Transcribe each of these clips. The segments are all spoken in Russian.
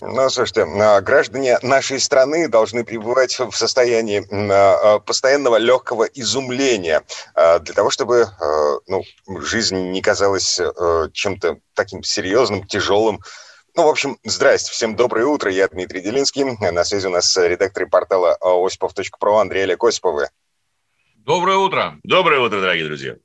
Ну, слушайте, а, граждане нашей страны должны пребывать в состоянии а, постоянного легкого изумления а, для того, чтобы ну, жизнь не казалась чем-то таким серьезным, тяжелым. Ну, в общем, здрасте, всем доброе утро, я Дмитрий Делинский. На связи у нас редактор портала осипов.про Андрей Олег Осиповы. Доброе утро. Доброе утро, дорогие друзья.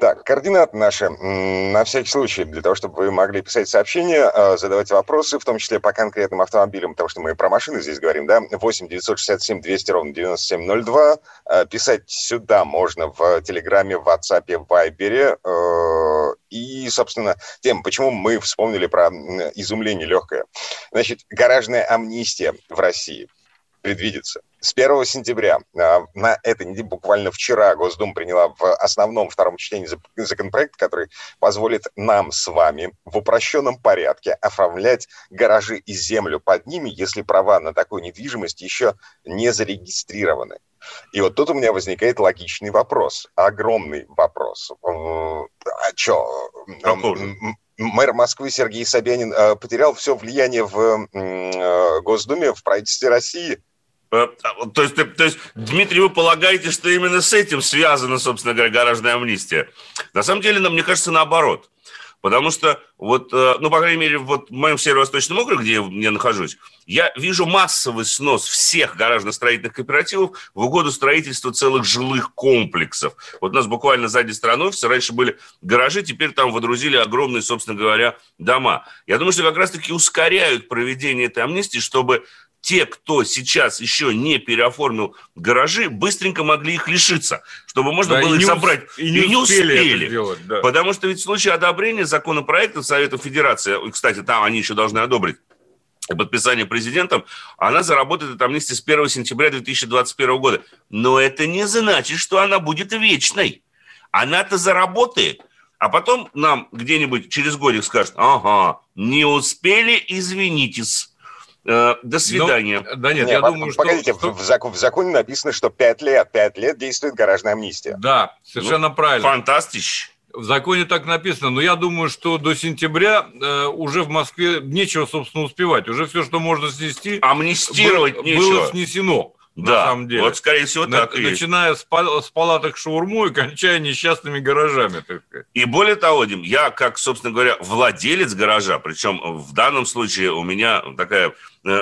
Так, координаты наши. На всякий случай, для того, чтобы вы могли писать сообщения, э, задавать вопросы, в том числе по конкретным автомобилям, потому что мы про машины здесь говорим, да, 8 967 200 ровно 9702. Э, писать сюда можно в Телеграме, в WhatsApp, в Вайбере. Э, и, собственно, тем, почему мы вспомнили про изумление легкое. Значит, гаражная амнистия в России предвидится. С 1 сентября а, на этой неделе, буквально вчера, Госдума приняла в основном втором чтении законопроект, который позволит нам с вами в упрощенном порядке оформлять гаражи и землю под ними, если права на такую недвижимость еще не зарегистрированы. И вот тут у меня возникает логичный вопрос, огромный вопрос. А что, мэр Москвы Сергей Собянин э, потерял все влияние в э, Госдуме, в правительстве России – то есть, то есть, Дмитрий, вы полагаете, что именно с этим связана, собственно говоря, гаражная амнистия? На самом деле, нам, мне кажется, наоборот. Потому что, вот, э, ну, по крайней мере, вот в моем северо-восточном округе, где я нахожусь, я вижу массовый снос всех гаражно-строительных кооперативов в угоду строительства целых жилых комплексов. Вот у нас буквально сзади стороны офиса раньше были гаражи, теперь там водрузили огромные, собственно говоря, дома. Я думаю, что как раз-таки ускоряют проведение этой амнистии, чтобы те, кто сейчас еще не переоформил гаражи, быстренько могли их лишиться, чтобы можно да, было их забрать. И не, и не успели. успели. Делать, да. Потому что ведь в случае одобрения законопроекта Совета Федерации, кстати, там они еще должны одобрить, подписание президентом, она заработает эта амнистия с 1 сентября 2021 года. Но это не значит, что она будет вечной. Она-то заработает. А потом нам где-нибудь через годик скажут, ага, не успели, извинитесь. Э, до свидания. Ну, да нет, нет я думаю, что... Погодите, что... В, закон, в законе написано, что 5 лет, 5 лет действует гаражная амнистия. Да, совершенно ну, правильно. Фантастич. В законе так написано, но я думаю, что до сентября э, уже в Москве нечего, собственно, успевать. Уже все, что можно снести... Амнистировать было, нечего. Было снесено. Да, на самом деле. вот скорее всего так На, и Начиная с, с палаток шаурму и кончая несчастными гаражами. Так сказать. И более того, Дим, я, как, собственно говоря, владелец гаража, причем в данном случае у меня такая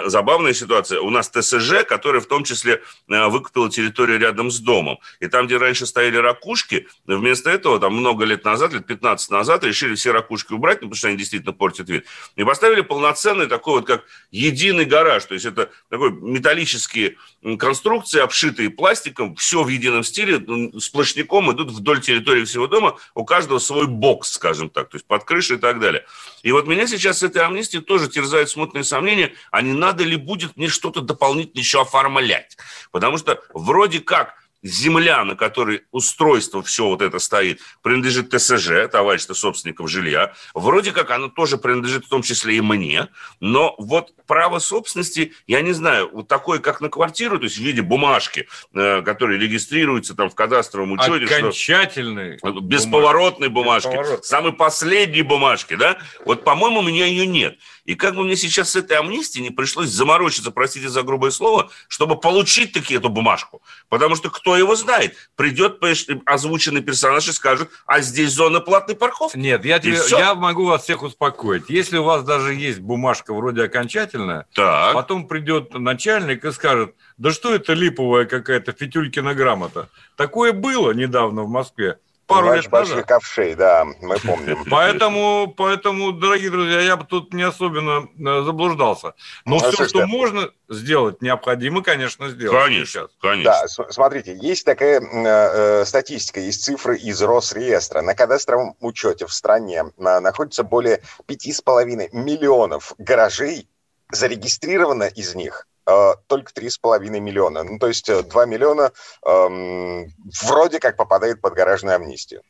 забавная ситуация. У нас ТСЖ, который в том числе э, выкупила территорию рядом с домом. И там, где раньше стояли ракушки, вместо этого, там много лет назад, лет 15 назад, решили все ракушки убрать, ну, потому что они действительно портят вид. И поставили полноценный такой вот, как единый гараж. То есть это такой металлические конструкции, обшитые пластиком, все в едином стиле, сплошняком идут вдоль территории всего дома, у каждого свой бокс, скажем так, то есть под крышей и так далее. И вот меня сейчас с этой амнистией тоже терзают смутные сомнения, а не надо ли будет мне что-то дополнительно еще оформлять. Потому что вроде как земля, на которой устройство все вот это стоит, принадлежит ТСЖ, товарищество собственников жилья. Вроде как оно тоже принадлежит в том числе и мне, но вот право собственности, я не знаю, вот такое, как на квартиру, то есть в виде бумажки, э, которые регистрируются там в кадастровом учете. Окончательной. Что, бесповоротной бумажки. Бесповоротной. Самой последней бумажки, да? Вот, по-моему, у меня ее нет. И как бы мне сейчас с этой амнистией не пришлось заморочиться, простите за грубое слово, чтобы получить таки эту бумажку. Потому что кто его знает? Придет озвученный персонаж и скажет, а здесь зона платной парковки. Нет, я, тебе, я могу вас всех успокоить. Если у вас даже есть бумажка вроде окончательная, так. потом придет начальник и скажет, да что это липовая какая-то Фитюлькина грамота. Такое было недавно в Москве пару Наш лет назад. ковшей, да, мы помним. Поэтому, поэтому, дорогие друзья, я бы тут не особенно э, заблуждался. Но ну, все, что можно сделать, необходимо, конечно, сделать. Конечно, сейчас. конечно. Да, смотрите, есть такая э, э, статистика, есть цифры из Росреестра. На кадастровом учете в стране находится более 5,5 миллионов гаражей, зарегистрировано из них только 3,5 миллиона. Ну, то есть 2 э, миллиона эм, вроде как попадает под гаражную амнистию.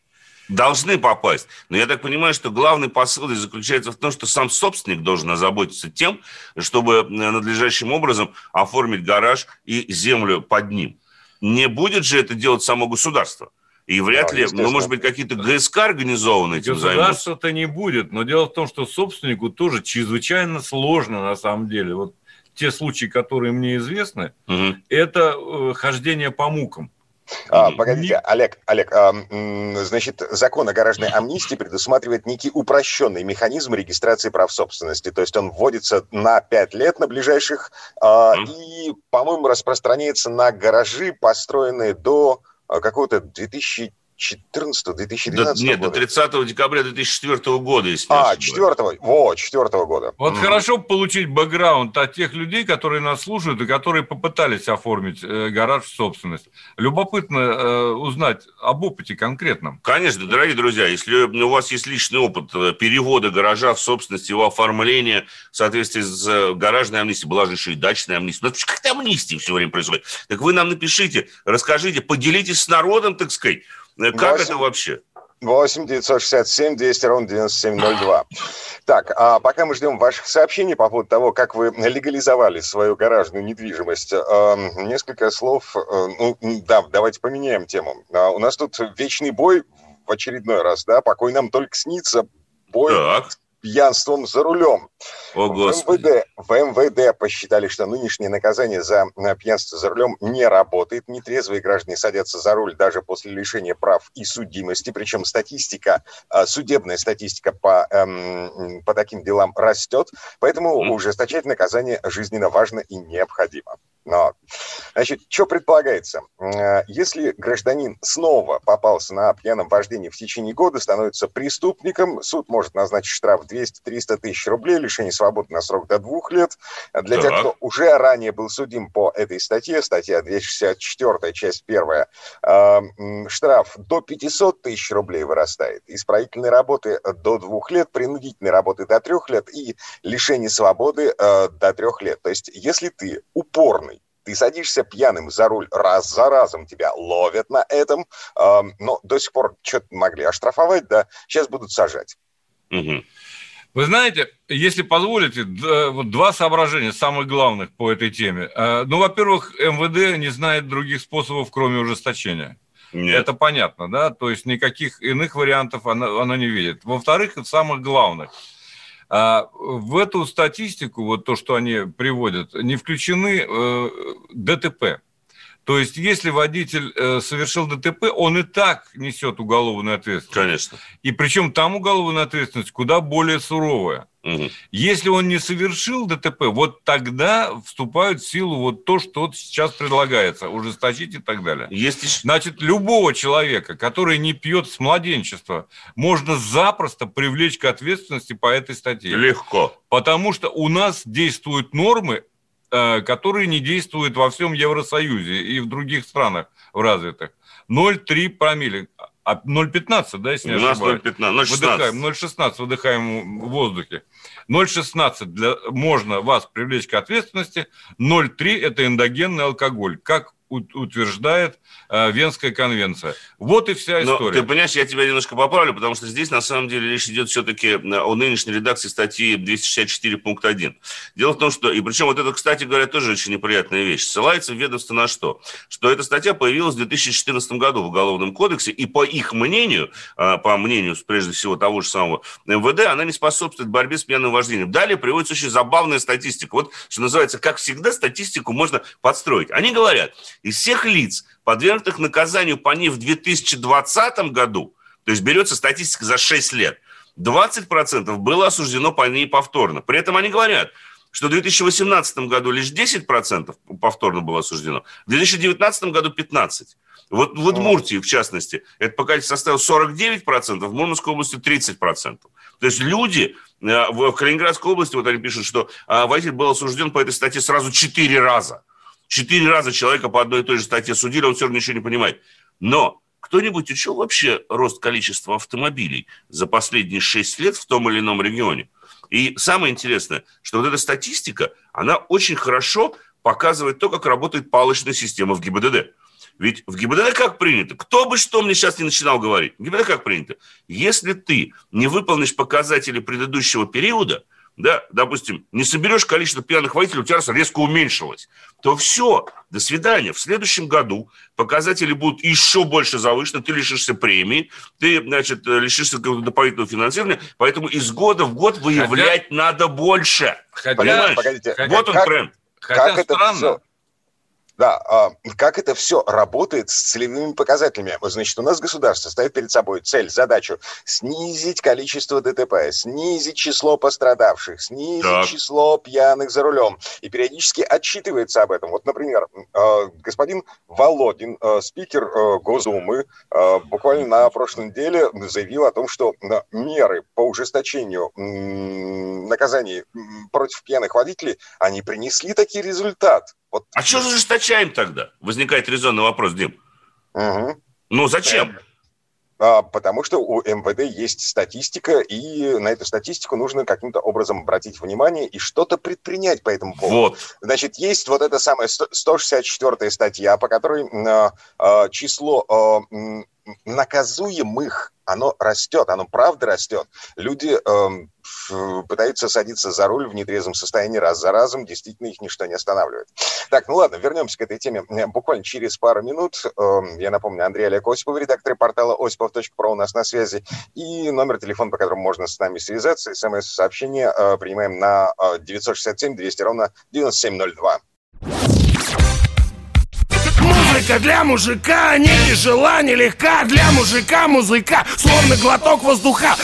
Должны попасть. Но я так понимаю, что главный посыл заключается в том, что сам собственник должен озаботиться тем, чтобы э, надлежащим образом оформить гараж и землю под ним. Не будет же это делать само государство. И вряд да, ли, ну, может быть, какие-то ГСК организованы этим Государство-то не будет, но дело в том, что собственнику тоже чрезвычайно сложно на самом деле. Вот те случаи, которые мне известны, угу. это э, хождение по мукам. А, погодите, Олег, Олег, а, значит, закон о гаражной амнистии предусматривает некий упрощенный механизм регистрации прав собственности. То есть он вводится на 5 лет на ближайших а, и, по-моему, распространяется на гаражи, построенные до а, какого-то 2000 14 2012 Нет, года. до 30 декабря 2004 года, если А, 4 вот, 4 года. Вот mm. хорошо получить бэкграунд от тех людей, которые нас слушают и которые попытались оформить э, гараж в собственность. Любопытно э, узнать об опыте конкретном. Конечно, дорогие друзья, если у вас есть личный опыт э, перевода гаража в собственность, его оформления в соответствии с э, гаражной амнистией, была же еще и дачная амнистия. Ну, как-то амнистия все время происходит. Так вы нам напишите, расскажите, поделитесь с народом, так сказать, как 8, это вообще? 8 967 200 ровно 9702. Так, а пока мы ждем ваших сообщений по поводу того, как вы легализовали свою гаражную недвижимость, э, несколько слов. Э, ну, да, давайте поменяем тему. А, у нас тут вечный бой в очередной раз, да, покой нам только снится. Бой так пьянством за рулем. О, в, МВД, в МВД посчитали, что нынешнее наказание за э, пьянство за рулем не работает. Нетрезвые граждане садятся за руль даже после лишения прав и судимости. Причем статистика, э, судебная статистика по, эм, по таким делам растет. Поэтому ужесточать наказание жизненно важно и необходимо. Но, значит, что предполагается? Э, если гражданин снова попался на пьяном вождении в течение года, становится преступником, суд может назначить штраф 200-300 тысяч рублей, лишение свободы на срок до двух лет. Для так. тех, кто уже ранее был судим по этой статье, статья 264, часть 1, э, штраф до 500 тысяч рублей вырастает, исправительной работы до двух лет, принудительной работы до трех лет и лишение свободы э, до трех лет. То есть, если ты упорный ты садишься пьяным за руль раз за разом, тебя ловят на этом, э, но до сих пор что-то могли оштрафовать, да, сейчас будут сажать. Угу. Вы знаете, если позволите, вот два соображения самых главных по этой теме. Э, ну, во-первых, МВД не знает других способов, кроме ужесточения. Нет. Это понятно, да? То есть никаких иных вариантов она, она не видит. Во-вторых, самых главных – а в эту статистику, вот то, что они приводят, не включены э, ДТП. То есть, если водитель э, совершил ДТП, он и так несет уголовную ответственность. Конечно. И причем там уголовная ответственность куда более суровая. Угу. Если он не совершил ДТП, вот тогда вступают в силу вот то, что сейчас предлагается, ужесточить и так далее. Есть... Значит, любого человека, который не пьет с младенчества, можно запросто привлечь к ответственности по этой статье. Легко. Потому что у нас действуют нормы, э, которые не действуют во всем Евросоюзе и в других странах в развитых. 0,3 промилле. А 0,15, да, если не ошибаюсь? У нас 0,15, 0,16. Выдыхаем, 0,16 выдыхаем в воздухе. 0,16 для, можно вас привлечь к ответственности, 0,3 это эндогенный алкоголь. Как утверждает э, Венская конвенция. Вот и вся история. Но, ты понимаешь, я тебя немножко поправлю, потому что здесь на самом деле речь идет все-таки э, о нынешней редакции статьи 264 пункт 1. Дело в том, что, и причем вот это, кстати говоря, тоже очень неприятная вещь. Ссылается в ведомство на что? Что эта статья появилась в 2014 году в Уголовном кодексе, и по их мнению, э, по мнению, прежде всего, того же самого МВД, она не способствует борьбе с пьяным вождением. Далее приводится очень забавная статистика. Вот, что называется, как всегда, статистику можно подстроить. Они говорят, из всех лиц, подвергнутых наказанию по ней в 2020 году, то есть берется статистика за 6 лет, 20% было осуждено по ней повторно. При этом они говорят, что в 2018 году лишь 10% повторно было осуждено, в 2019 году 15%. Вот в Удмуртии, в частности, этот показатель составил 49%, в Мурманской области 30%. То есть люди э, в Калининградской области, вот они пишут, что а, водитель был осужден по этой статье сразу 4 раза – Четыре раза человека по одной и той же статье судили, он все равно ничего не понимает. Но кто-нибудь учел вообще рост количества автомобилей за последние шесть лет в том или ином регионе? И самое интересное, что вот эта статистика, она очень хорошо показывает то, как работает палочная система в ГИБДД. Ведь в ГИБДД как принято? Кто бы что мне сейчас не начинал говорить. В ГИБДД как принято? Если ты не выполнишь показатели предыдущего периода, да, допустим, не соберешь количество пьяных водителей, у тебя резко уменьшилось, то все, до свидания. В следующем году показатели будут еще больше завышены, ты лишишься премии, ты, значит, лишишься дополнительного финансирования, поэтому из года в год выявлять хотя, надо больше. Хотя, Понимаешь? Погодите, вот он как, тренд. Хотя как странно, это все да, а как это все работает с целевыми показателями? Значит, у нас государство ставит перед собой цель, задачу снизить количество ДТП, снизить число пострадавших, снизить так. число пьяных за рулем. И периодически отчитывается об этом. Вот, например, а, господин Володин, а, спикер Госдумы, буквально на прошлой неделе заявил о том, что меры по ужесточению наказаний против пьяных водителей, они принесли такие результаты. Вот. А что же ужесточаем тогда? Возникает резонный вопрос, Дим. Угу. Ну, зачем? А, потому что у МВД есть статистика, и на эту статистику нужно каким-то образом обратить внимание и что-то предпринять по этому поводу. Вот. Значит, есть вот эта самая 164 статья, по которой э, э, число э, наказуемых, оно растет, оно правда растет. Люди э, пытаются садиться за руль в нетрезвом состоянии раз за разом, действительно их ничто не останавливает. Так, ну ладно, вернемся к этой теме буквально через пару минут. Эм, я напомню, Андрей Олег Осипов, редактор портала осипов.про у нас на связи, и номер телефона, по которому можно с нами связаться, смс-сообщение э, принимаем на 967 200 ровно 9702. Музыка для мужика не тяжела, не легка Для мужика музыка, словно глоток воздуха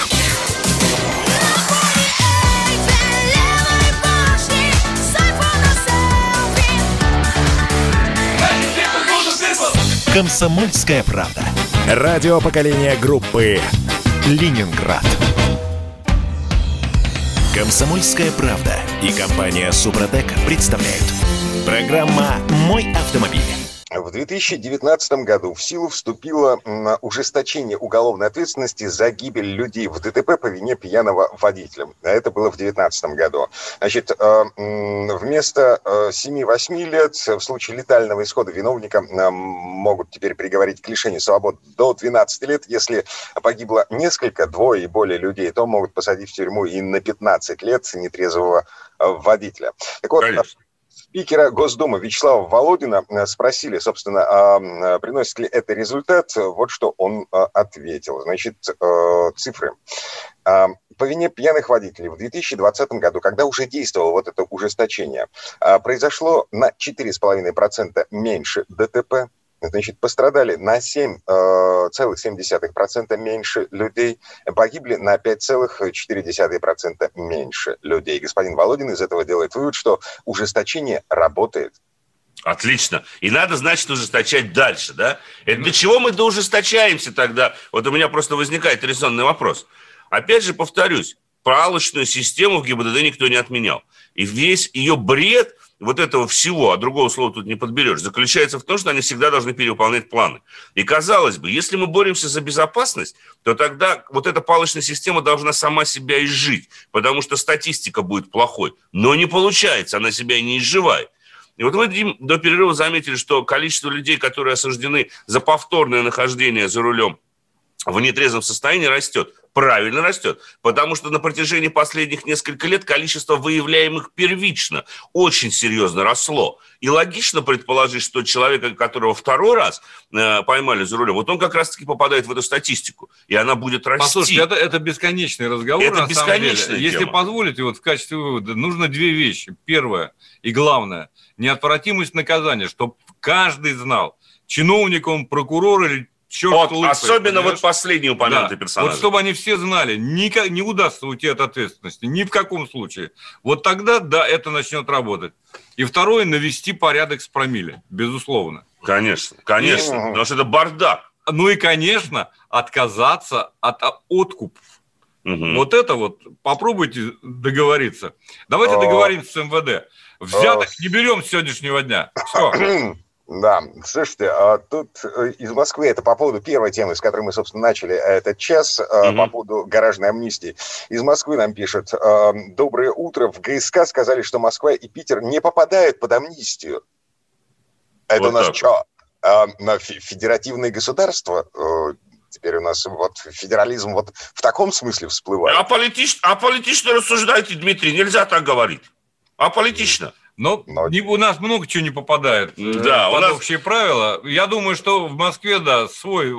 «Комсомольская правда». Радио поколения группы «Ленинград». «Комсомольская правда» и компания «Супротек» представляют. Программа «Мой автомобиль». В 2019 году в силу вступило ужесточение уголовной ответственности за гибель людей в ДТП по вине пьяного водителя. А это было в 2019 году. Значит, э, вместо 7-8 э, лет в случае летального исхода виновника э, могут теперь приговорить к лишению свободы до 12 лет. Если погибло несколько, двое и более людей, то могут посадить в тюрьму и на 15 лет нетрезвого водителя. Так вот, Конечно спикера Госдумы Вячеслава Володина э, спросили, собственно, а э, приносит ли это результат. Вот что он э, ответил. Значит, цифры. А, по вине пьяных водителей в 2020 году, когда уже действовало вот это ужесточение, а, произошло на 4,5% меньше ДТП, Значит, пострадали на 7,7% э, меньше людей, погибли на 5,4% меньше людей. Господин Володин из этого делает вывод, что ужесточение работает. Отлично. И надо, значит, ужесточать дальше, да? Это для чего мы доужесточаемся тогда? Вот у меня просто возникает резонный вопрос. Опять же, повторюсь, палочную систему в ГИБДД никто не отменял. И весь ее бред – вот этого всего, а другого слова тут не подберешь, заключается в том, что они всегда должны перевыполнять планы. И казалось бы, если мы боремся за безопасность, то тогда вот эта палочная система должна сама себя изжить, потому что статистика будет плохой. Но не получается, она себя не изживает. И вот вы, Дим, до перерыва заметили, что количество людей, которые осуждены за повторное нахождение за рулем в нетрезвом состоянии, растет правильно растет, потому что на протяжении последних нескольких лет количество выявляемых первично очень серьезно росло. И логично предположить, что человека, которого второй раз э, поймали за рулем, вот он как раз-таки попадает в эту статистику, и она будет расти. Послушайте, это, это бесконечный разговор, это бесконечная деле. Если позволите, вот в качестве вывода, нужно две вещи. Первое и главное, неотвратимость наказания, чтобы каждый знал, чиновник он, прокурор или черт вот, лысый, Особенно понимаешь? вот последний упомянутый да. персонаж. Вот чтобы они все знали, никак, не удастся уйти от ответственности, ни в каком случае. Вот тогда, да, это начнет работать. И второе, навести порядок с промилле, безусловно. Конечно, конечно, и, потому что это бардак. Ну и, конечно, отказаться от откупов. Угу. Вот это вот попробуйте договориться. Давайте договоримся с МВД. Взяток не берем с сегодняшнего дня. Все. Да, слушайте, а тут э, из Москвы, это по поводу первой темы, с которой мы, собственно, начали этот час, mm-hmm. по поводу гаражной амнистии. Из Москвы нам пишут, доброе утро, в ГСК сказали, что Москва и Питер не попадают под амнистию. Это вот у нас что? а, федеративное государство э, теперь у нас вот федерализм вот в таком смысле всплывает. А, политич, а политично рассуждайте, Дмитрий, нельзя так говорить. А политично. Но, Но... Не, у нас много чего не попадает да, под нас... общие правила. Я думаю, что в Москве, да, свой,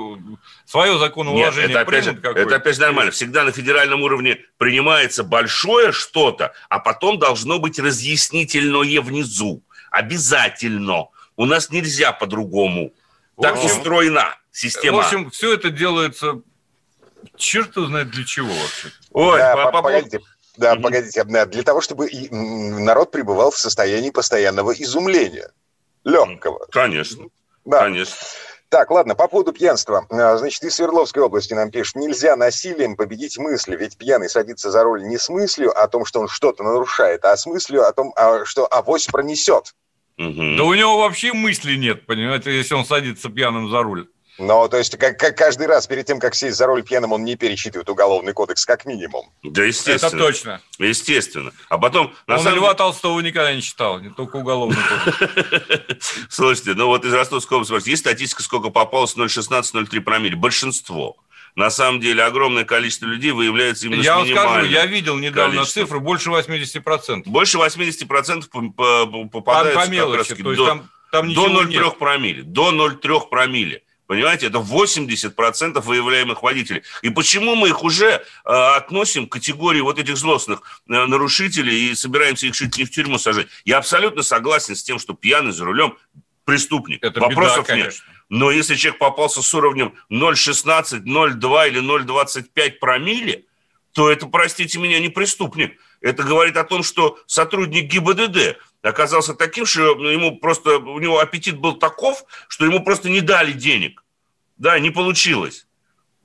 свое законоуложение Нет, это опять, же, это опять же нормально. Всегда на федеральном уровне принимается большое что-то, а потом должно быть разъяснительное внизу. Обязательно. У нас нельзя по-другому. Так общем, устроена система. В общем, все это делается черт знает для чего вообще. Ой, да, по, погодите, да, mm погодите, для того, чтобы народ пребывал в состоянии постоянного изумления. Легкого. Конечно. Да. Конечно. Так, ладно, по поводу пьянства. А, значит, из Свердловской области нам пишут, нельзя насилием победить мысли, ведь пьяный садится за руль не с мыслью о том, что он что-то нарушает, а с мыслью о том, а, что авось пронесет. Угу. Да у него вообще мысли нет, понимаете, если он садится пьяным за руль. Но, то есть, как, как каждый раз перед тем, как сесть за руль пьяным, он не перечитывает уголовный кодекс, как минимум. Да, естественно. Это точно. Естественно. А потом... На он самом... Льва Толстого никогда не читал, не только уголовный кодекс. Слушайте, ну вот из Ростовской области есть статистика, сколько попалось 0,16-0,3 промилле? Большинство. На самом деле огромное количество людей выявляется именно Я вам скажу, я видел недавно количеством. цифру, больше 80%. Больше 80% попадается по, по мелочи, как раз то есть до, там, там до 0,3 промилле. До 0,3 промилле. Понимаете, это 80% выявляемых водителей. И почему мы их уже э, относим к категории вот этих злостных э, нарушителей и собираемся их чуть не в тюрьму сажать? Я абсолютно согласен с тем, что пьяный за рулем преступник. Это Вопросов беда, нет. Но если человек попался с уровнем 0,16, 0,2 или 0,25 промилле, то это, простите меня, не преступник. Это говорит о том, что сотрудник ГИБДД оказался таким, что ему просто, у него аппетит был таков, что ему просто не дали денег. Да, не получилось.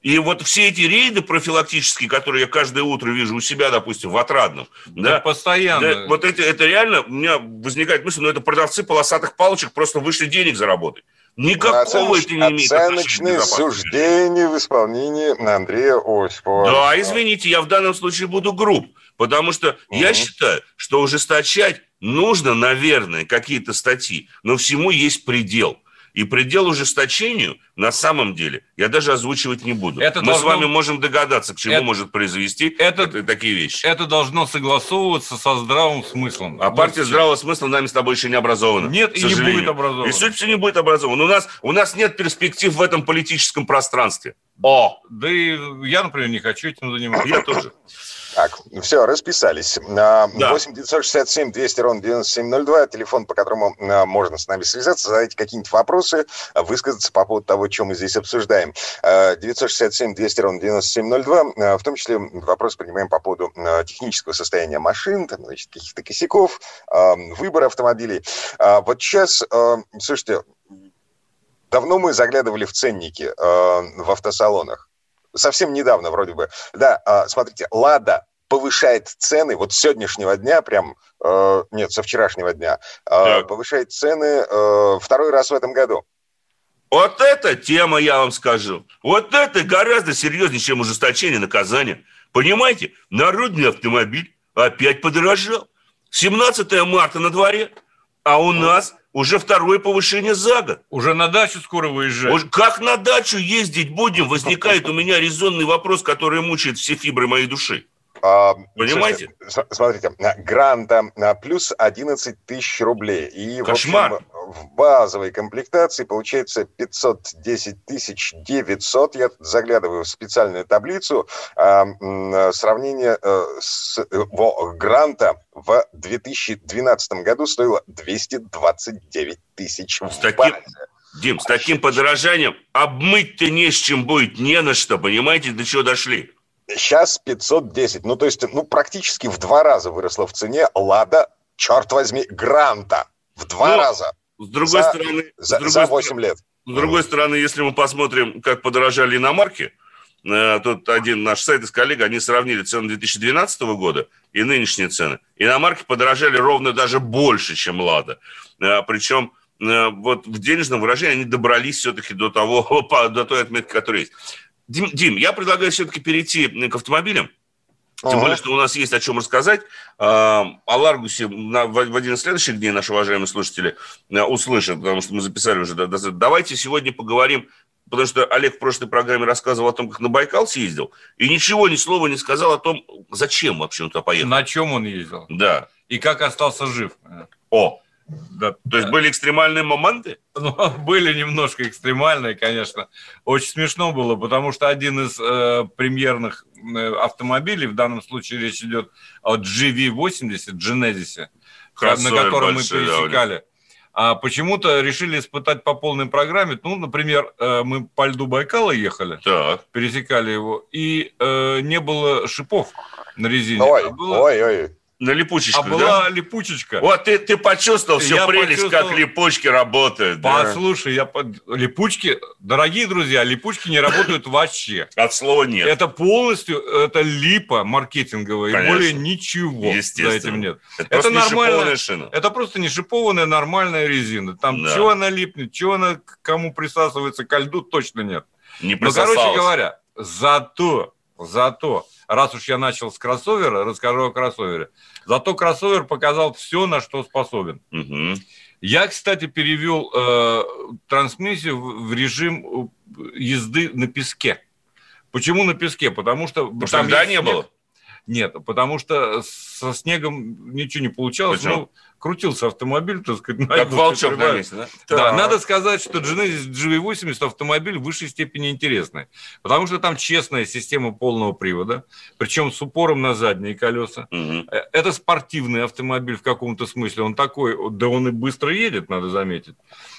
И вот все эти рейды профилактические, которые я каждое утро вижу у себя, допустим, в Отрадном. Да, да постоянно. Да, вот эти, это реально, у меня возникает мысль, ну это продавцы полосатых палочек просто вышли денег заработать. Никакого Оценоч... это не имеет Оценочные суждения в исполнении Андрея Осипова. Да, извините, я в данном случае буду груб, потому что угу. я считаю, что ужесточать нужно, наверное, какие-то статьи, но всему есть предел. И предел ужесточению на самом деле я даже озвучивать не буду. Это Мы должно... с вами можем догадаться, к чему это... может произвести это... Это, такие вещи. Это должно согласовываться со здравым смыслом. А партия здравого смысла нами с тобой еще не образована. Нет, и не будет образована. И суть все не будет образована. У нас, у нас нет перспектив в этом политическом пространстве. О! Да и я, например, не хочу этим заниматься. Я тоже. Так, все, расписались. Да. 8 967 200 ровно 9702, телефон, по которому а, можно с нами связаться, задать какие-нибудь вопросы, высказаться по поводу того, что мы здесь обсуждаем. 967 200 ровно 9702, в том числе вопрос принимаем по поводу технического состояния машин, там, значит, каких-то косяков, выбора автомобилей. Вот сейчас, слушайте, давно мы заглядывали в ценники в автосалонах совсем недавно вроде бы. Да, смотрите, «Лада» повышает цены, вот с сегодняшнего дня, прям, э, нет, со вчерашнего дня, э, повышает цены э, второй раз в этом году. Вот эта тема, я вам скажу, вот это гораздо серьезнее, чем ужесточение наказания. Понимаете, народный автомобиль опять подорожал. 17 марта на дворе, а у нас уже второе повышение за год. Уже на дачу скоро выезжать. Как на дачу ездить будем? Возникает у меня резонный вопрос, который мучает все фибры моей души. Понимаете? Слушайте, смотрите, гранта плюс 11 тысяч рублей. И, Кошмар. В, общем, в базовой комплектации получается 510 тысяч 900. Я заглядываю в специальную таблицу. Сравнение э, с во, гранта в 2012 году стоило 229 тысяч с таким, Дим, с таким подорожанием обмыть-то не с чем будет, не на что, понимаете, до чего дошли? Сейчас 510. Ну, то есть, ну, практически в два раза выросла в цене «Лада», черт возьми, «Гранта». В два ну, раза. С другой за, стороны... За, с другой за 8 стороны, лет. С другой стороны, если мы посмотрим, как подорожали иномарки, э, тут один наш сайт из коллег, они сравнили цены 2012 года и нынешние цены. Иномарки подорожали ровно даже больше, чем «Лада». Э, причем э, вот в денежном выражении они добрались все-таки до того, до той отметки, которая есть. Дим, Дим, я предлагаю все-таки перейти к автомобилям. Тем ага. более, что у нас есть о чем рассказать. А, о Ларгусе в один из следующих дней наши уважаемые слушатели э, услышат, потому что мы записали уже. Давайте сегодня поговорим, потому что Олег в прошлой программе рассказывал о том, как на Байкал съездил, и ничего, ни слова не сказал о том, зачем вообще он туда поехал. На чем он ездил. Да. И как остался жив. О, да, то есть были экстремальные моменты? Ну, были немножко экстремальные, конечно. Очень смешно было, потому что один из э, премьерных э, автомобилей, в данном случае речь идет о GV80, Genesis, на котором мы пересекали, а почему-то решили испытать по полной программе. Ну, например, э, мы по льду Байкала ехали, так. пересекали его, и э, не было шипов на резине. Ой, а было... ой, ой. На липучечку, А была да? липучечка. Вот ты, ты почувствовал всю я прелесть, почувствовал... как липучки работают. Послушай, да? я липучки, дорогие друзья, липучки не работают вообще. От слова нет. Это полностью, это липа маркетинговая, Конечно. и более ничего за этим нет. Это, это нормальная шина. Это просто не шипованная нормальная резина. Там да. чего она липнет, чего она кому присасывается к льду, точно нет. Не Но, короче говоря, зато, зато раз уж я начал с кроссовера, расскажу о кроссовере. Зато кроссовер показал все, на что способен. Угу. Я, кстати, перевел э, трансмиссию в, режим э, езды на песке. Почему на песке? Потому что... Потому там что не снег. было? Нет, потому что со снегом ничего не получалось. Почему? Ну, крутился автомобиль, так сказать. Как волчок на месте, да? Да, надо сказать, что Genesis GV80 автомобиль в высшей степени интересный, потому что там честная система полного привода, причем с упором на задние колеса. Угу. Это спортивный автомобиль в каком-то смысле, он такой, да он и быстро едет, надо заметить.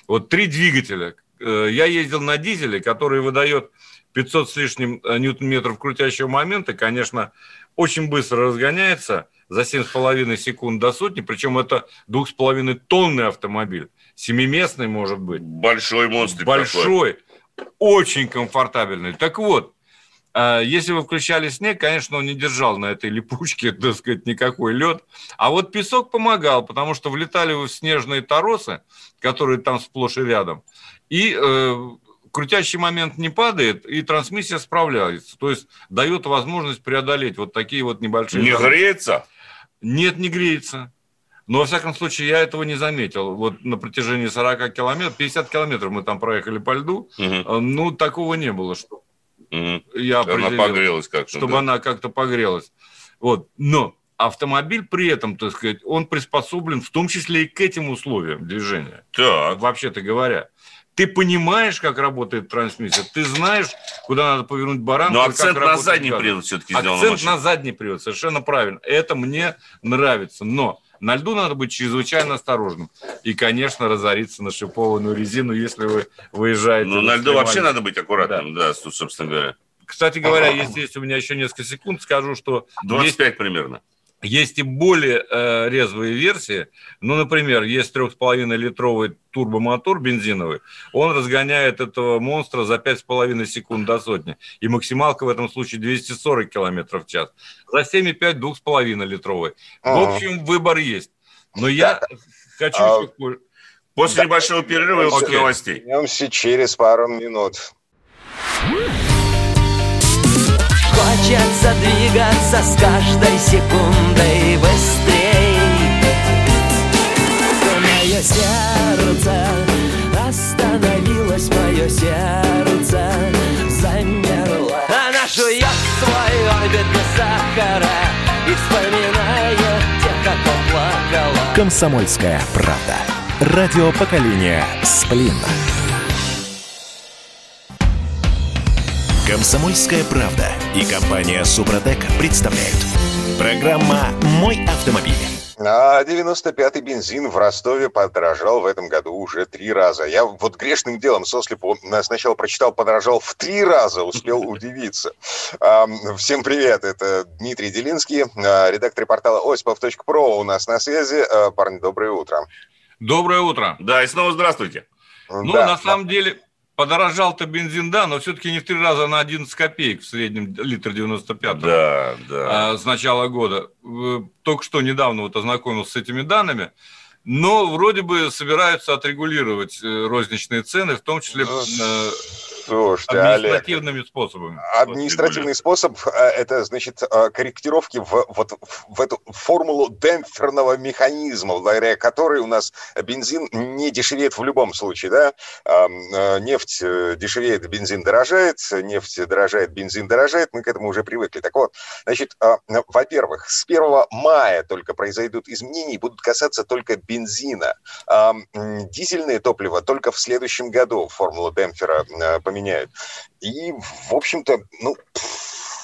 Вот три двигателя. Э, я ездил на дизеле, который выдает 500 с лишним э, ньютон-метров крутящего момента, конечно, очень быстро разгоняется – за 7,5 секунд до сотни, причем это 2,5 тонный автомобиль, семиместный может быть. Большой монстр. Большой, такой. очень комфортабельный. Так вот, а, если вы включали снег, конечно, он не держал на этой липучке, так сказать, никакой лед. А вот песок помогал, потому что влетали вы в снежные торосы, которые там сплошь и рядом, и э, крутящий момент не падает, и трансмиссия справляется. То есть дает возможность преодолеть вот такие вот небольшие... Не греется? Нет, не греется. Но, во всяком случае, я этого не заметил. Вот на протяжении 40 километров, 50 километров мы там проехали по льду, угу. ну, такого не было, что угу. я Она погрелась как-то. Чтобы да? она как-то погрелась. Вот. Но автомобиль при этом, так сказать, он приспособлен в том числе и к этим условиям движения. Так. Вообще-то говоря. Ты понимаешь, как работает трансмиссия, ты знаешь, куда надо повернуть баранку. Но акцент на задний газ. привод все-таки сделан. Акцент на задний привод, совершенно правильно. Это мне нравится. Но на льду надо быть чрезвычайно осторожным. И, конечно, разориться на шипованную резину, если вы выезжаете. Ну, на льду вообще надо быть аккуратным, да, да собственно говоря. Кстати говоря, если есть у меня еще несколько секунд, скажу, что... 25 есть... примерно. Есть и более э, резвые версии. Ну, например, есть 3,5-литровый турбомотор бензиновый. Он разгоняет этого монстра за 5,5 секунд до сотни. И максималка в этом случае 240 км в час. За 7,5 2,5-литровый. В общем, выбор есть. Но я хочу... А... После да. небольшого перерыва и новостей. Вернемся через пару минут. Хочется двигаться с каждой секундой быстрей Мое сердце остановилось, мое сердце замерло Она жует свой орбит без сахара И вспоминает тех, он плакала Комсомольская правда. Радио поколения Сплин. Комсомольская правда и компания Супротек представляют. Программа «Мой автомобиль». А 95-й бензин в Ростове подорожал в этом году уже три раза. Я вот грешным делом сослепу сначала прочитал «подорожал в три раза», успел удивиться. Всем привет, это Дмитрий Делинский, а, редактор портала осипов.про у нас на связи. А, парни, доброе утро. Доброе утро. Да, и снова здравствуйте. Ну, да, на самом да. деле, Подорожал-то бензин, да, но все-таки не в три раза, а на 11 копеек в среднем литр 95 да, да. А, с начала года. Только что недавно вот ознакомился с этими данными. Но вроде бы собираются отрегулировать э, розничные цены, в том числе э, Слушайте, административными Олег, способами. Административный способ – это, значит, корректировки в, вот, в эту формулу демпферного механизма, благодаря которой у нас бензин не дешевеет в любом случае, да? Нефть дешевеет, бензин дорожает, нефть дорожает, бензин дорожает, мы к этому уже привыкли. Так вот, значит, во-первых, с 1 мая только произойдут изменения и будут касаться только бензина. Дизельное топливо только в следующем году формулу демпфера поменяют. И, в общем-то, ну,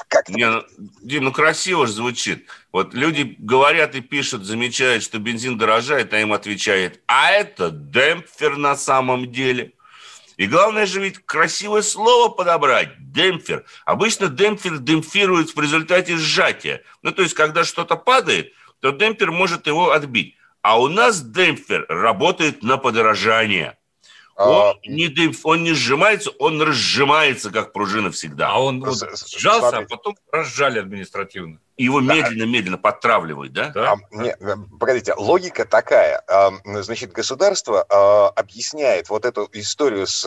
как Не, ну, Дим, ну красиво же звучит. Вот люди говорят и пишут, замечают, что бензин дорожает, а им отвечает, а это демпфер на самом деле. И главное же ведь красивое слово подобрать – демпфер. Обычно демпфер демпфирует в результате сжатия. Ну, то есть, когда что-то падает, то демпфер может его отбить. А у нас демпфер работает на подорожание – он, а, не, он не сжимается, он разжимается, как пружина всегда. А он вот сжался, Смотрите. а потом разжали административно. Его медленно-медленно да. подтравливают, да? да? А, не, погодите, логика такая. А, значит, государство а, объясняет вот эту историю с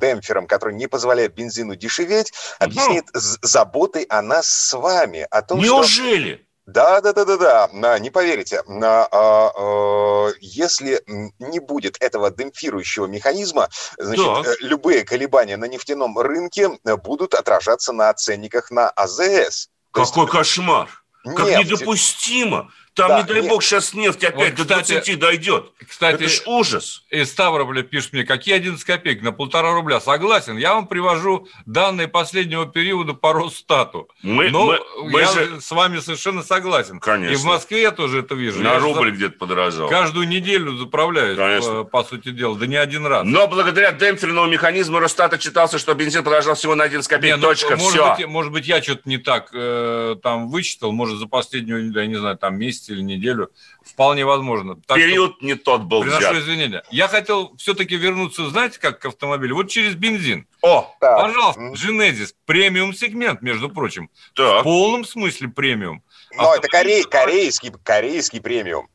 демпфером, который не позволяет бензину дешеветь, объясняет угу. заботой о нас с вами. О том, Неужели? Что... Да, да, да, да, да. Не поверите, а, а, если не будет этого демпфирующего механизма, значит, да. Э, любые колебания на нефтяном рынке э, будут отражаться на ценниках на АЗС. Какой есть... кошмар! Как нефть. недопустимо! Там, да, не дай нет. бог, сейчас нефть опять вот, кстати, до 20 дойдет. Кстати, Это ж ужас. Из Ставрополя пишет мне, какие 11 копеек на полтора рубля. Согласен, я вам привожу данные последнего периода по Росстату. Мы, Но мы, мы я же... с вами совершенно согласен. Конечно. И в Москве я тоже это вижу. На я рубль за... где-то подорожал. Каждую неделю заправляюсь, по, по сути дела, да не один раз. Но благодаря демпферному механизму Росстата читался, что бензин подорожал всего на 11 копеек. Не, ну, Точка, может все. Быть, может быть, я что-то не так э, там вычитал, может, за последнюю, я не знаю, там месяц или неделю Вполне возможно. Так Период не тот был Приношу взят. извинения. Я хотел все-таки вернуться, знаете, как к автомобилю? Вот через бензин. О! Пожалуйста, Genesis. Премиум-сегмент, между прочим. Так. В полном смысле премиум. Но это корей, корейский, корейский премиум.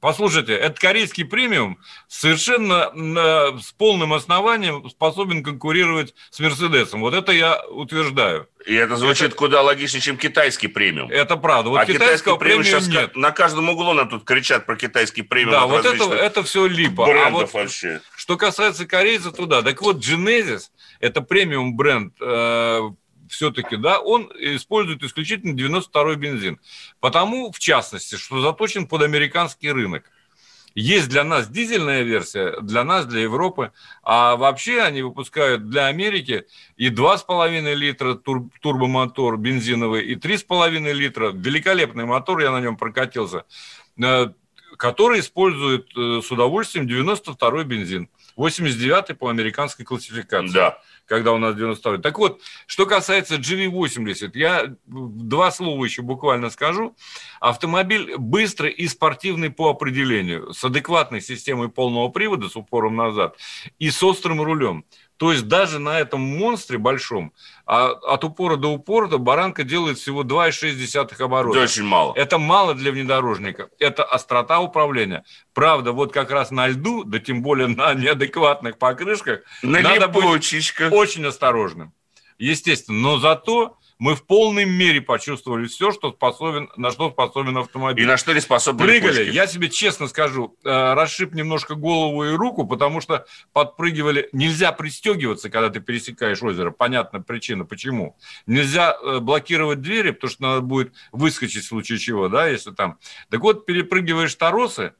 Послушайте, этот корейский премиум совершенно с полным основанием способен конкурировать с Мерседесом. Вот это я утверждаю. И это звучит это... куда логичнее, чем китайский премиум. Это правда. Вот а китайского премиум сейчас нет. на каждом углу нам тут кричат про китайский премиум. Да, вот это, это все липа. Брендов а вот, вообще. Что касается корейца, туда. Так вот, Genesis – это премиум бренд э, все-таки, да, он использует исключительно 92-й бензин. Потому, в частности, что заточен под американский рынок. Есть для нас дизельная версия, для нас, для Европы, а вообще они выпускают для Америки и 2,5 литра тур, турбомотор бензиновый, и 3,5 литра, великолепный мотор, я на нем прокатился, э, который использует э, с удовольствием 92-й бензин, 89-й по американской классификации. Да когда у нас 92 Так вот, что касается GV80, я два слова еще буквально скажу. Автомобиль быстрый и спортивный по определению, с адекватной системой полного привода, с упором назад и с острым рулем. То есть даже на этом монстре большом а от упора до упора баранка делает всего 2,6 оборота. Это очень мало. Это мало для внедорожника. Это острота управления. Правда, вот как раз на льду, да тем более на неадекватных покрышках, на надо липучечках. быть очень осторожным. Естественно. Но зато мы в полной мере почувствовали все, что способен, на что способен автомобиль. И на что не способны Прыгали, липучки. я себе честно скажу, э, расшиб немножко голову и руку, потому что подпрыгивали. Нельзя пристегиваться, когда ты пересекаешь озеро. Понятна причина, почему. Нельзя э, блокировать двери, потому что надо будет выскочить в случае чего, да, если там. Так вот, перепрыгиваешь торосы,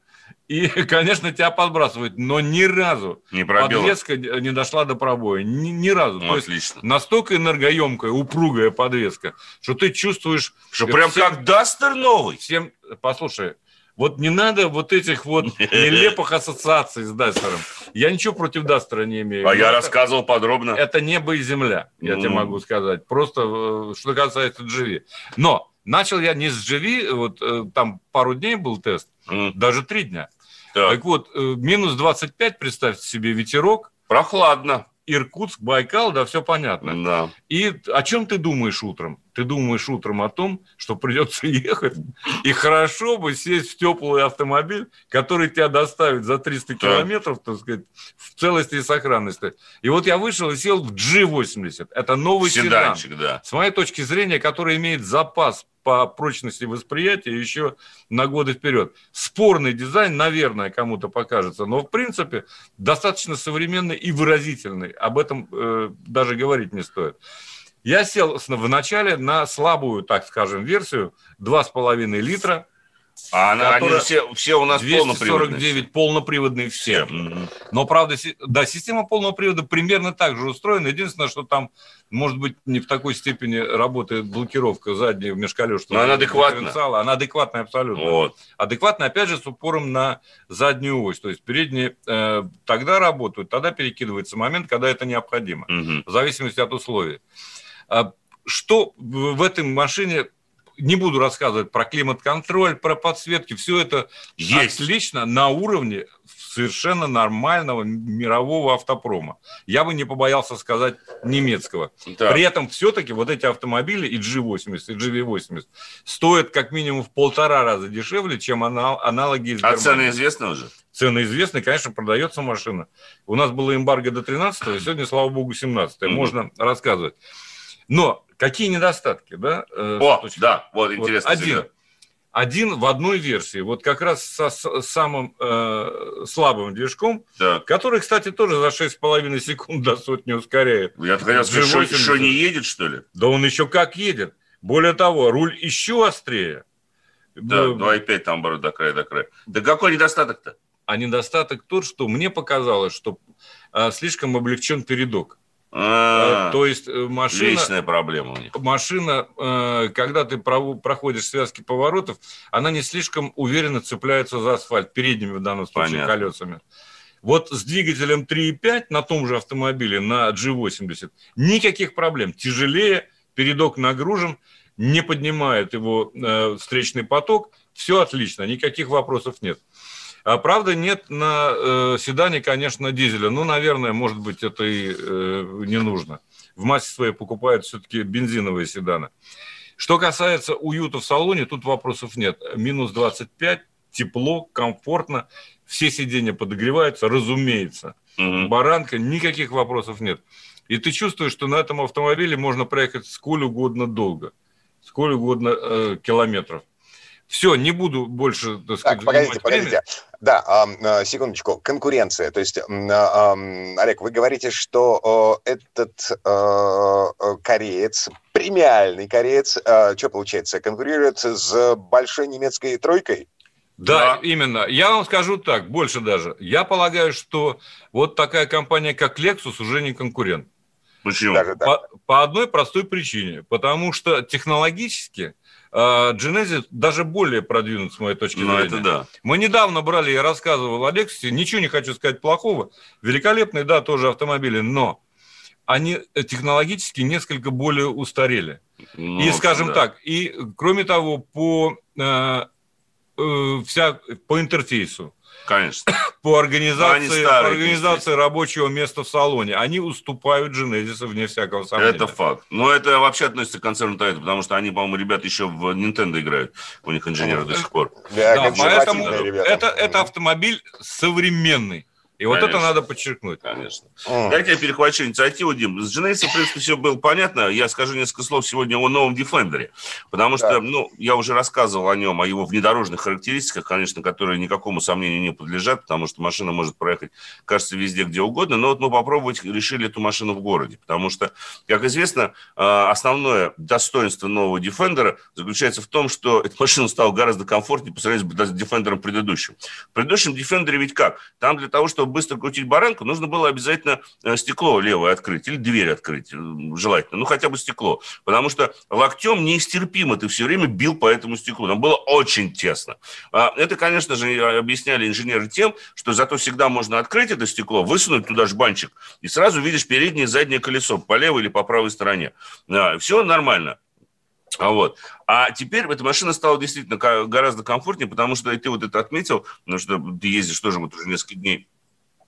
и, конечно, тебя подбрасывают, но ни разу не подвеска не дошла до пробоя. Ни, ни разу. Ну, То отлично. Есть настолько энергоемкая, упругая подвеска, что ты чувствуешь... Что прям всем, как Дастер новый. Всем, послушай, вот не надо вот этих вот нелепых ассоциаций с Дастером. Я ничего против Дастера не имею. А я это, рассказывал подробно. Это небо и земля, я mm. тебе могу сказать. Просто э, что касается GV. Но начал я не с GV, вот э, там пару дней был тест, mm. даже три дня. Так. так вот, э, минус 25, представьте себе, ветерок. Прохладно. Иркутск, Байкал, да, все понятно. Да. И о чем ты думаешь утром? Ты думаешь утром о том, что придется ехать, и хорошо бы сесть в теплый автомобиль, который тебя доставит за 300 километров, так сказать, в целости и сохранности. И вот я вышел и сел в G80. Это новый Седанчик, седан. да. С моей точки зрения, который имеет запас по прочности восприятия еще на годы вперед. Спорный дизайн, наверное, кому-то покажется, но в принципе достаточно современный и выразительный. Об этом э, даже говорить не стоит. Я сел в начале на слабую, так скажем, версию 2,5 литра а она, они все, все у нас 249 полноприводные все. Mm-hmm. Но, правда, да, система полного привода примерно так же устроена. Единственное, что там, может быть, не в такой степени работает блокировка задней в межколесной. Но она адекватна. Она адекватная абсолютно. Вот. Адекватная, опять же, с упором на заднюю ось. То есть передние э, тогда работают, тогда перекидывается момент, когда это необходимо. Mm-hmm. В зависимости от условий. А что в этой машине не буду рассказывать про климат-контроль, про подсветки, все это есть лично на уровне совершенно нормального мирового автопрома. Я бы не побоялся сказать немецкого. Да. При этом все-таки вот эти автомобили и G80, и GV80 стоят как минимум в полтора раза дешевле, чем аналоги из А цены известны уже? Цены известны, конечно, продается машина. У нас было эмбарго до 13 сегодня, слава богу, 17 mm-hmm. Можно рассказывать. Но какие недостатки, да? Э, О, да, вот интересно. Вот один, один в одной версии, вот как раз со с самым э, слабым движком, да. который, кстати, тоже за 6,5 секунд до сотни ускоряет. Я хотел сказать, что, что не едет, что ли? Да он еще как едет. Более того, руль еще острее. Да, 2,5 там оборот до края, до края. Да какой недостаток-то? А недостаток тот, что мне показалось, что э, слишком облегчен передок. А, То есть э, машина... Вечная проблема у них. Машина, э, когда ты проходишь связки поворотов, она не слишком уверенно цепляется за асфальт, передними в данном случае Понятно. колесами. Вот с двигателем 3.5 на том же автомобиле, на G80, никаких проблем. Тяжелее, передок нагружен, не поднимает его э, встречный поток, все отлично, никаких вопросов нет. А правда, нет на э, седане, конечно, дизеля. Ну, наверное, может быть, это и э, не нужно. В массе своей покупают все-таки бензиновые седаны. Что касается уюта в салоне, тут вопросов нет. Минус 25, тепло, комфортно, все сиденья подогреваются, разумеется. Мгм. Баранка, никаких вопросов нет. И ты чувствуешь, что на этом автомобиле можно проехать сколь угодно долго, сколь угодно э, километров. Все, не буду больше, так сказать, Так, погодите, время. погодите. Да, а, секундочку. Конкуренция. То есть, ам, Олег, вы говорите, что о, этот кореец, премиальный кореец, что получается, конкурирует с большой немецкой тройкой? Да, Да. именно. Я вам скажу так, больше даже. Я полагаю, что вот такая компания, как Lexus, уже не конкурент. Почему? Даже. По, по одной простой причине. Потому что технологически э, Genesis даже более продвинут, с моей точки Ну, зрения. это да. Мы недавно брали, я рассказывал о Lexus, ничего не хочу сказать плохого. Великолепные, да, тоже автомобили, но они э, технологически несколько более устарели. Ну, И, скажем да. так, и кроме того, по, э, э, вся, по интерфейсу, Конечно. по организации, старые, по организации рабочего места в салоне, они уступают Genesis, вне всякого сомнения. Это факт. Но это вообще относится к концерну Toyota, потому что они, по-моему, ребята еще в Nintendo играют. У них инженеры до сих пор. Да, Да, поэтому это, это автомобиль современный. И вот Конечно. это надо подчеркнуть. Конечно. М. Дайте я перехвачу инициативу, Дим. С Genesis, в принципе, все было понятно. Я скажу несколько слов сегодня о новом Defender. Потому что, Да. ну, я уже рассказывал о нем, о его внедорожных характеристиках, конечно, которые никакому сомнению не подлежат, потому что машина может проехать, кажется, везде, где угодно. Но вот мы попробовать решили эту машину в городе. Потому что, как известно, э, основное достоинство нового Defender заключается в том, что эта машина стала гораздо комфортнее по сравнению с Defender предыдущим. В предыдущем Defender ведь как? Там для того, чтобы быстро крутить баранку, нужно было обязательно э, стекло левое открыть или дверь открыть, э, желательно, ну хотя бы стекло. Потому что локтем нестерпимо ты все время бил по этому стеклу. Там было очень тесно. А, Это, конечно же, объясняли инженеры тем, что зато всегда можно открыть это стекло, высунуть туда жбанчик, и сразу видишь переднее и заднее колесо по левой или по правой стороне. Все нормально. А вот. А теперь эта машина стала действительно гораздо комфортнее, потому что и ты вот это отметил, потому что ты ездишь тоже вот уже несколько дней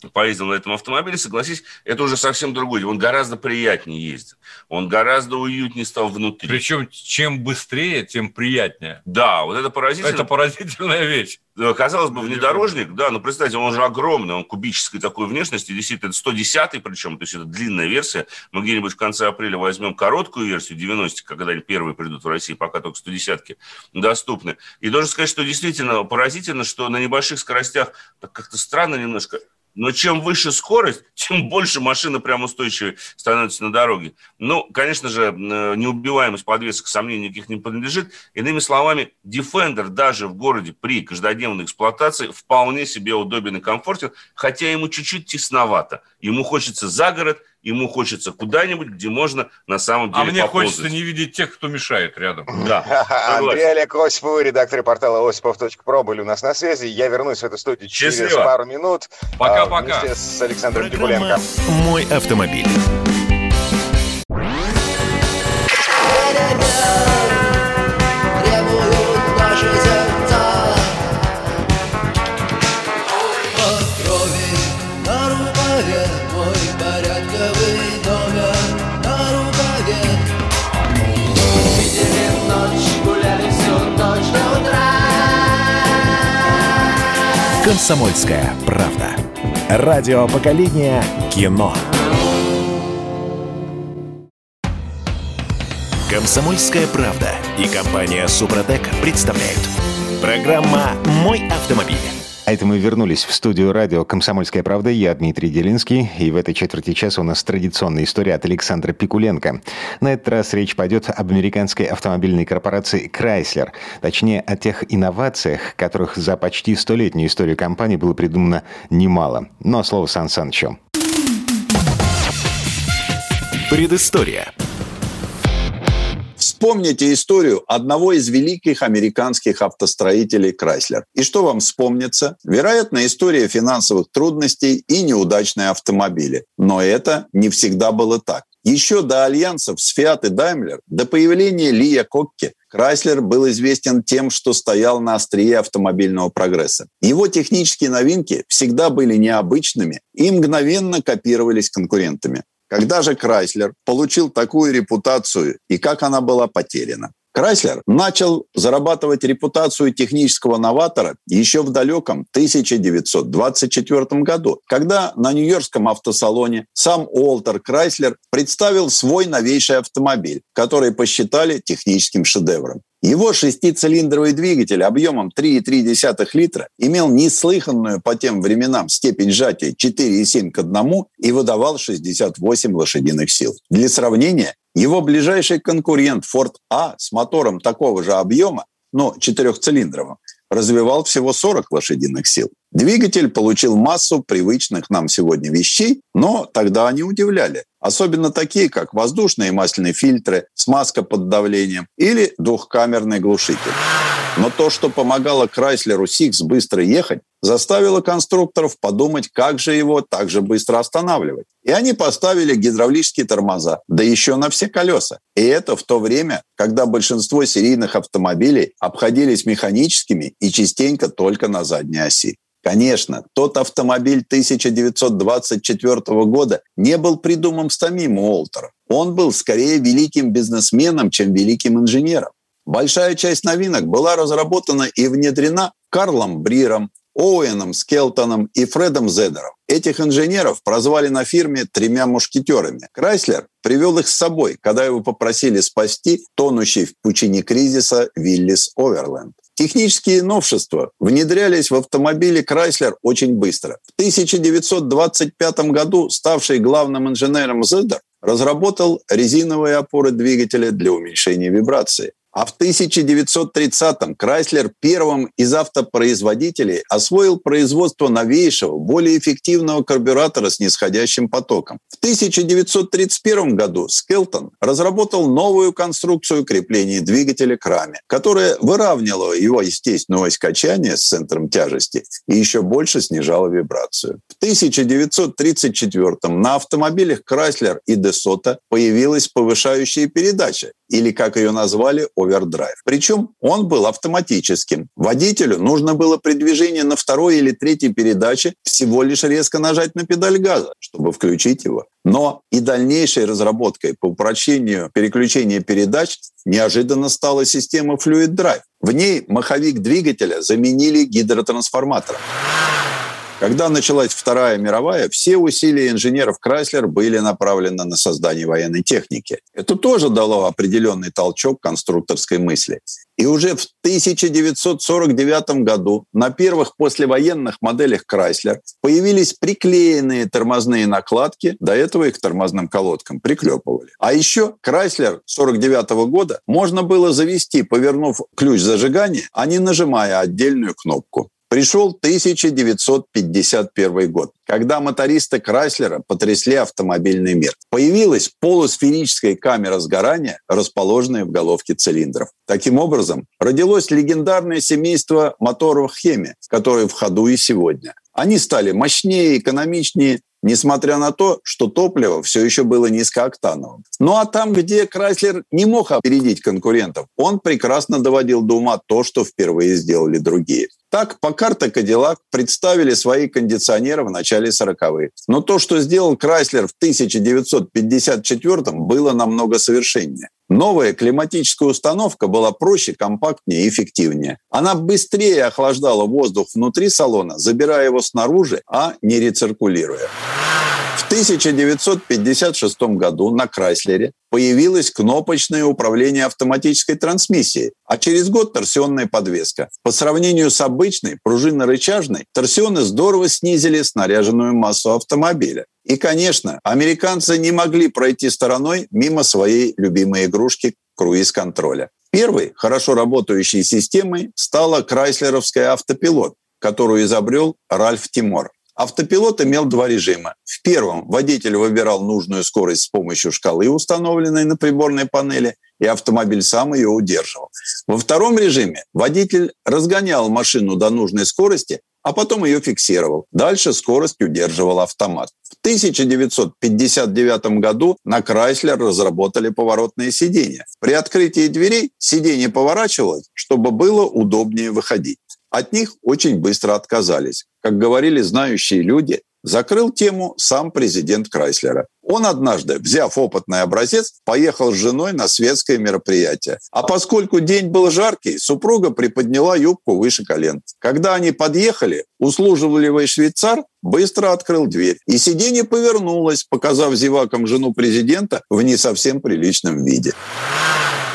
поездил на этом автомобиле, согласись, это уже совсем другой. Он гораздо приятнее ездит. Он гораздо уютнее стал внутри. Причем чем быстрее, тем приятнее. Да, вот это поразительно. Это поразительная вещь. Казалось бы, внедорожник, да, но представьте, он же огромный, он кубической такой внешности, действительно, это 110 причем, то есть это длинная версия. Мы где-нибудь в конце апреля возьмем короткую версию, 90 когда они первые придут в Россию, пока только 110 доступны. И должен сказать, что действительно поразительно, что на небольших скоростях как-то странно немножко но чем выше скорость, тем больше машина прям устойчивой становится на дороге. Ну, конечно же, э, неубиваемость подвесок сомнений никаких не принадлежит. Иными словами, Defender даже в городе при каждодневной эксплуатации вполне себе удобен и комфортен, хотя ему чуть-чуть тесновато. Ему хочется за город – ему хочется куда-нибудь, где можно на самом деле А мне поползать. хочется не видеть тех, кто мешает рядом. Да, Андрей Олег Осипов, редактор портала осипов.про были у нас на связи. Я вернусь в эту студию через пару минут. Пока-пока. Вместе с Александром Пикуленко. «Мой автомобиль». «Комсомольская правда». Радио поколения кино. «Комсомольская правда» и компания «Супротек» представляют. Программа «Мой автомобиль». А это мы вернулись в студию радио «Комсомольская правда». Я Дмитрий Делинский. И в этой четверти часа у нас традиционная история от Александра Пикуленко. На этот раз речь пойдет об американской автомобильной корпорации Chrysler. Точнее, о тех инновациях, которых за почти столетнюю историю компании было придумано немало. Но слово Сан Санычу. Предыстория. Вспомните историю одного из великих американских автостроителей Chrysler. И что вам вспомнится? Вероятно, история финансовых трудностей и неудачные автомобили. Но это не всегда было так. Еще до альянсов с Fiat и Daimler, до появления Лия Кокки, Chrysler был известен тем, что стоял на острие автомобильного прогресса. Его технические новинки всегда были необычными и мгновенно копировались конкурентами. Когда же Крайслер получил такую репутацию и как она была потеряна? Крайслер начал зарабатывать репутацию технического новатора еще в далеком 1924 году, когда на Нью-Йоркском автосалоне сам Уолтер Крайслер представил свой новейший автомобиль, который посчитали техническим шедевром. Его шестицилиндровый двигатель объемом 3,3 литра имел неслыханную по тем временам степень сжатия 4,7 к 1 и выдавал 68 лошадиных сил. Для сравнения, его ближайший конкурент Ford A с мотором такого же объема, но четырехцилиндровым, развивал всего 40 лошадиных сил. Двигатель получил массу привычных нам сегодня вещей, но тогда они удивляли. Особенно такие, как воздушные масляные фильтры, смазка под давлением или двухкамерный глушитель. Но то, что помогало Крайслеру Сикс быстро ехать, заставило конструкторов подумать, как же его так же быстро останавливать. И они поставили гидравлические тормоза, да еще на все колеса. И это в то время, когда большинство серийных автомобилей обходились механическими и частенько только на задней оси. Конечно, тот автомобиль 1924 года не был придуман самим Уолтером. Он был скорее великим бизнесменом, чем великим инженером. Большая часть новинок была разработана и внедрена Карлом Бриром, Оуэном Скелтоном и Фредом Зедером. Этих инженеров прозвали на фирме тремя мушкетерами. Крайслер привел их с собой, когда его попросили спасти тонущий в пучине кризиса Виллис Оверленд. Технические новшества внедрялись в автомобили Chrysler очень быстро. В 1925 году ставший главным инженером Зедер разработал резиновые опоры двигателя для уменьшения вибрации. А в 1930-м Крайслер первым из автопроизводителей освоил производство новейшего, более эффективного карбюратора с нисходящим потоком. В 1931 году Скелтон разработал новую конструкцию крепления двигателя к раме, которая выравнивала его естественное качания с центром тяжести и еще больше снижала вибрацию. В 1934 на автомобилях Chrysler и DeSoto появилась повышающая передача, или, как ее назвали, овердрайв. Причем он был автоматическим. Водителю нужно было при движении на второй или третьей передаче всего лишь резко нажать на педаль газа, чтобы включить его. Но и дальнейшей разработкой по упрощению переключения передач неожиданно стала система Fluid Drive. В ней маховик двигателя заменили гидротрансформатором. Когда началась Вторая мировая, все усилия инженеров Крайслер были направлены на создание военной техники. Это тоже дало определенный толчок конструкторской мысли. И уже в 1949 году на первых послевоенных моделях Крайслер появились приклеенные тормозные накладки, до этого их тормозным колодкам приклепывали. А еще Крайслер 49 года можно было завести, повернув ключ зажигания, а не нажимая отдельную кнопку. Пришел 1951 год, когда мотористы Крайслера потрясли автомобильный мир. Появилась полусферическая камера сгорания, расположенная в головке цилиндров. Таким образом, родилось легендарное семейство моторов Хеми, которое в ходу и сегодня. Они стали мощнее, экономичнее, несмотря на то, что топливо все еще было низкооктановым. Ну а там, где Крайслер не мог опередить конкурентов, он прекрасно доводил до ума то, что впервые сделали другие. Так, Покарт и Кадиллак представили свои кондиционеры в начале 40-х. Но то, что сделал Крайслер в 1954-м, было намного совершеннее. Новая климатическая установка была проще, компактнее и эффективнее. Она быстрее охлаждала воздух внутри салона, забирая его снаружи, а не рециркулируя. В 1956 году на Крайслере появилось кнопочное управление автоматической трансмиссией, а через год торсионная подвеска. По сравнению с обычной пружинно-рычажной, торсионы здорово снизили снаряженную массу автомобиля. И, конечно, американцы не могли пройти стороной мимо своей любимой игрушки круиз-контроля. Первой хорошо работающей системой стала крайслеровская автопилот, которую изобрел Ральф Тимор. Автопилот имел два режима. В первом водитель выбирал нужную скорость с помощью шкалы, установленной на приборной панели, и автомобиль сам ее удерживал. Во втором режиме водитель разгонял машину до нужной скорости, а потом ее фиксировал. Дальше скорость удерживал автомат. В 1959 году на Крайслер разработали поворотные сиденья. При открытии дверей сиденье поворачивалось, чтобы было удобнее выходить. От них очень быстро отказались. Как говорили знающие люди, закрыл тему сам президент Крайслера. Он однажды, взяв опытный образец, поехал с женой на светское мероприятие. А поскольку день был жаркий, супруга приподняла юбку выше колен. Когда они подъехали, услуживливый швейцар быстро открыл дверь. И сиденье повернулось, показав зевакам жену президента в не совсем приличном виде.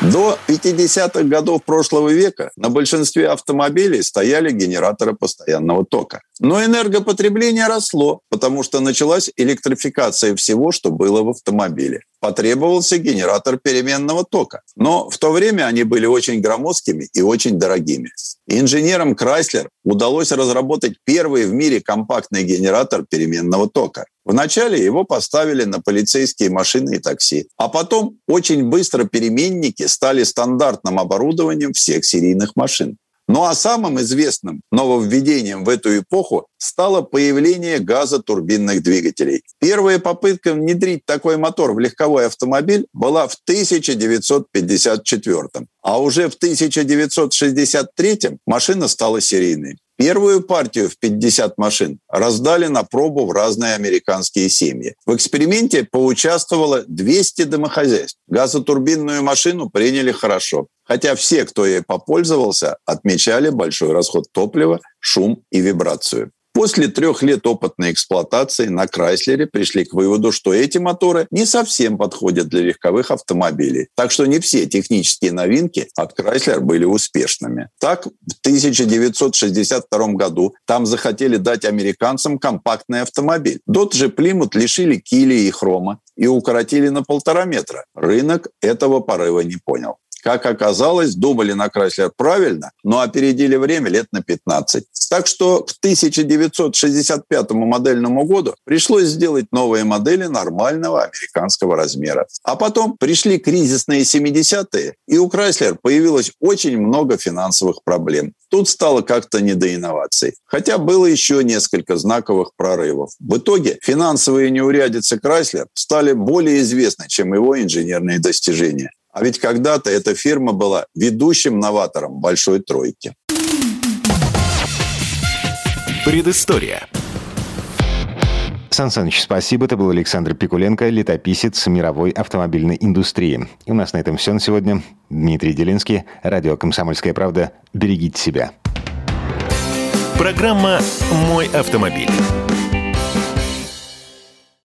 До 50-х годов прошлого века на большинстве автомобилей стояли генераторы постоянного тока. Но энергопотребление росло, потому что началась электрификация всего, что было в автомобиле. Потребовался генератор переменного тока. Но в то время они были очень громоздкими и очень дорогими. Инженерам Chrysler удалось разработать первый в мире компактный генератор переменного тока. Вначале его поставили на полицейские машины и такси, а потом очень быстро переменники стали стандартным оборудованием всех серийных машин. Ну а самым известным нововведением в эту эпоху стало появление газотурбинных двигателей. Первая попытка внедрить такой мотор в легковой автомобиль была в 1954 а уже в 1963 машина стала серийной. Первую партию в 50 машин раздали на пробу в разные американские семьи. В эксперименте поучаствовало 200 домохозяйств. Газотурбинную машину приняли хорошо. Хотя все, кто ей попользовался, отмечали большой расход топлива, шум и вибрацию. После трех лет опытной эксплуатации на Крайслере пришли к выводу, что эти моторы не совсем подходят для легковых автомобилей. Так что не все технические новинки от Крайслер были успешными. Так, в 1962 году там захотели дать американцам компактный автомобиль. Дот же Плимут лишили кили и хрома и укоротили на полтора метра. Рынок этого порыва не понял. Как оказалось, думали на Крайслер правильно, но опередили время лет на 15. Так что к 1965 модельному году пришлось сделать новые модели нормального американского размера. А потом пришли кризисные 70-е, и у Крайслер появилось очень много финансовых проблем. Тут стало как-то не до инноваций. Хотя было еще несколько знаковых прорывов. В итоге финансовые неурядицы Крайслер стали более известны, чем его инженерные достижения. А ведь когда-то эта фирма была ведущим новатором большой тройки. Предыстория. Сан Саныч, спасибо. Это был Александр Пикуленко, летописец мировой автомобильной индустрии. И у нас на этом все на сегодня. Дмитрий Делинский, радио «Комсомольская правда». Берегите себя. Программа «Мой автомобиль».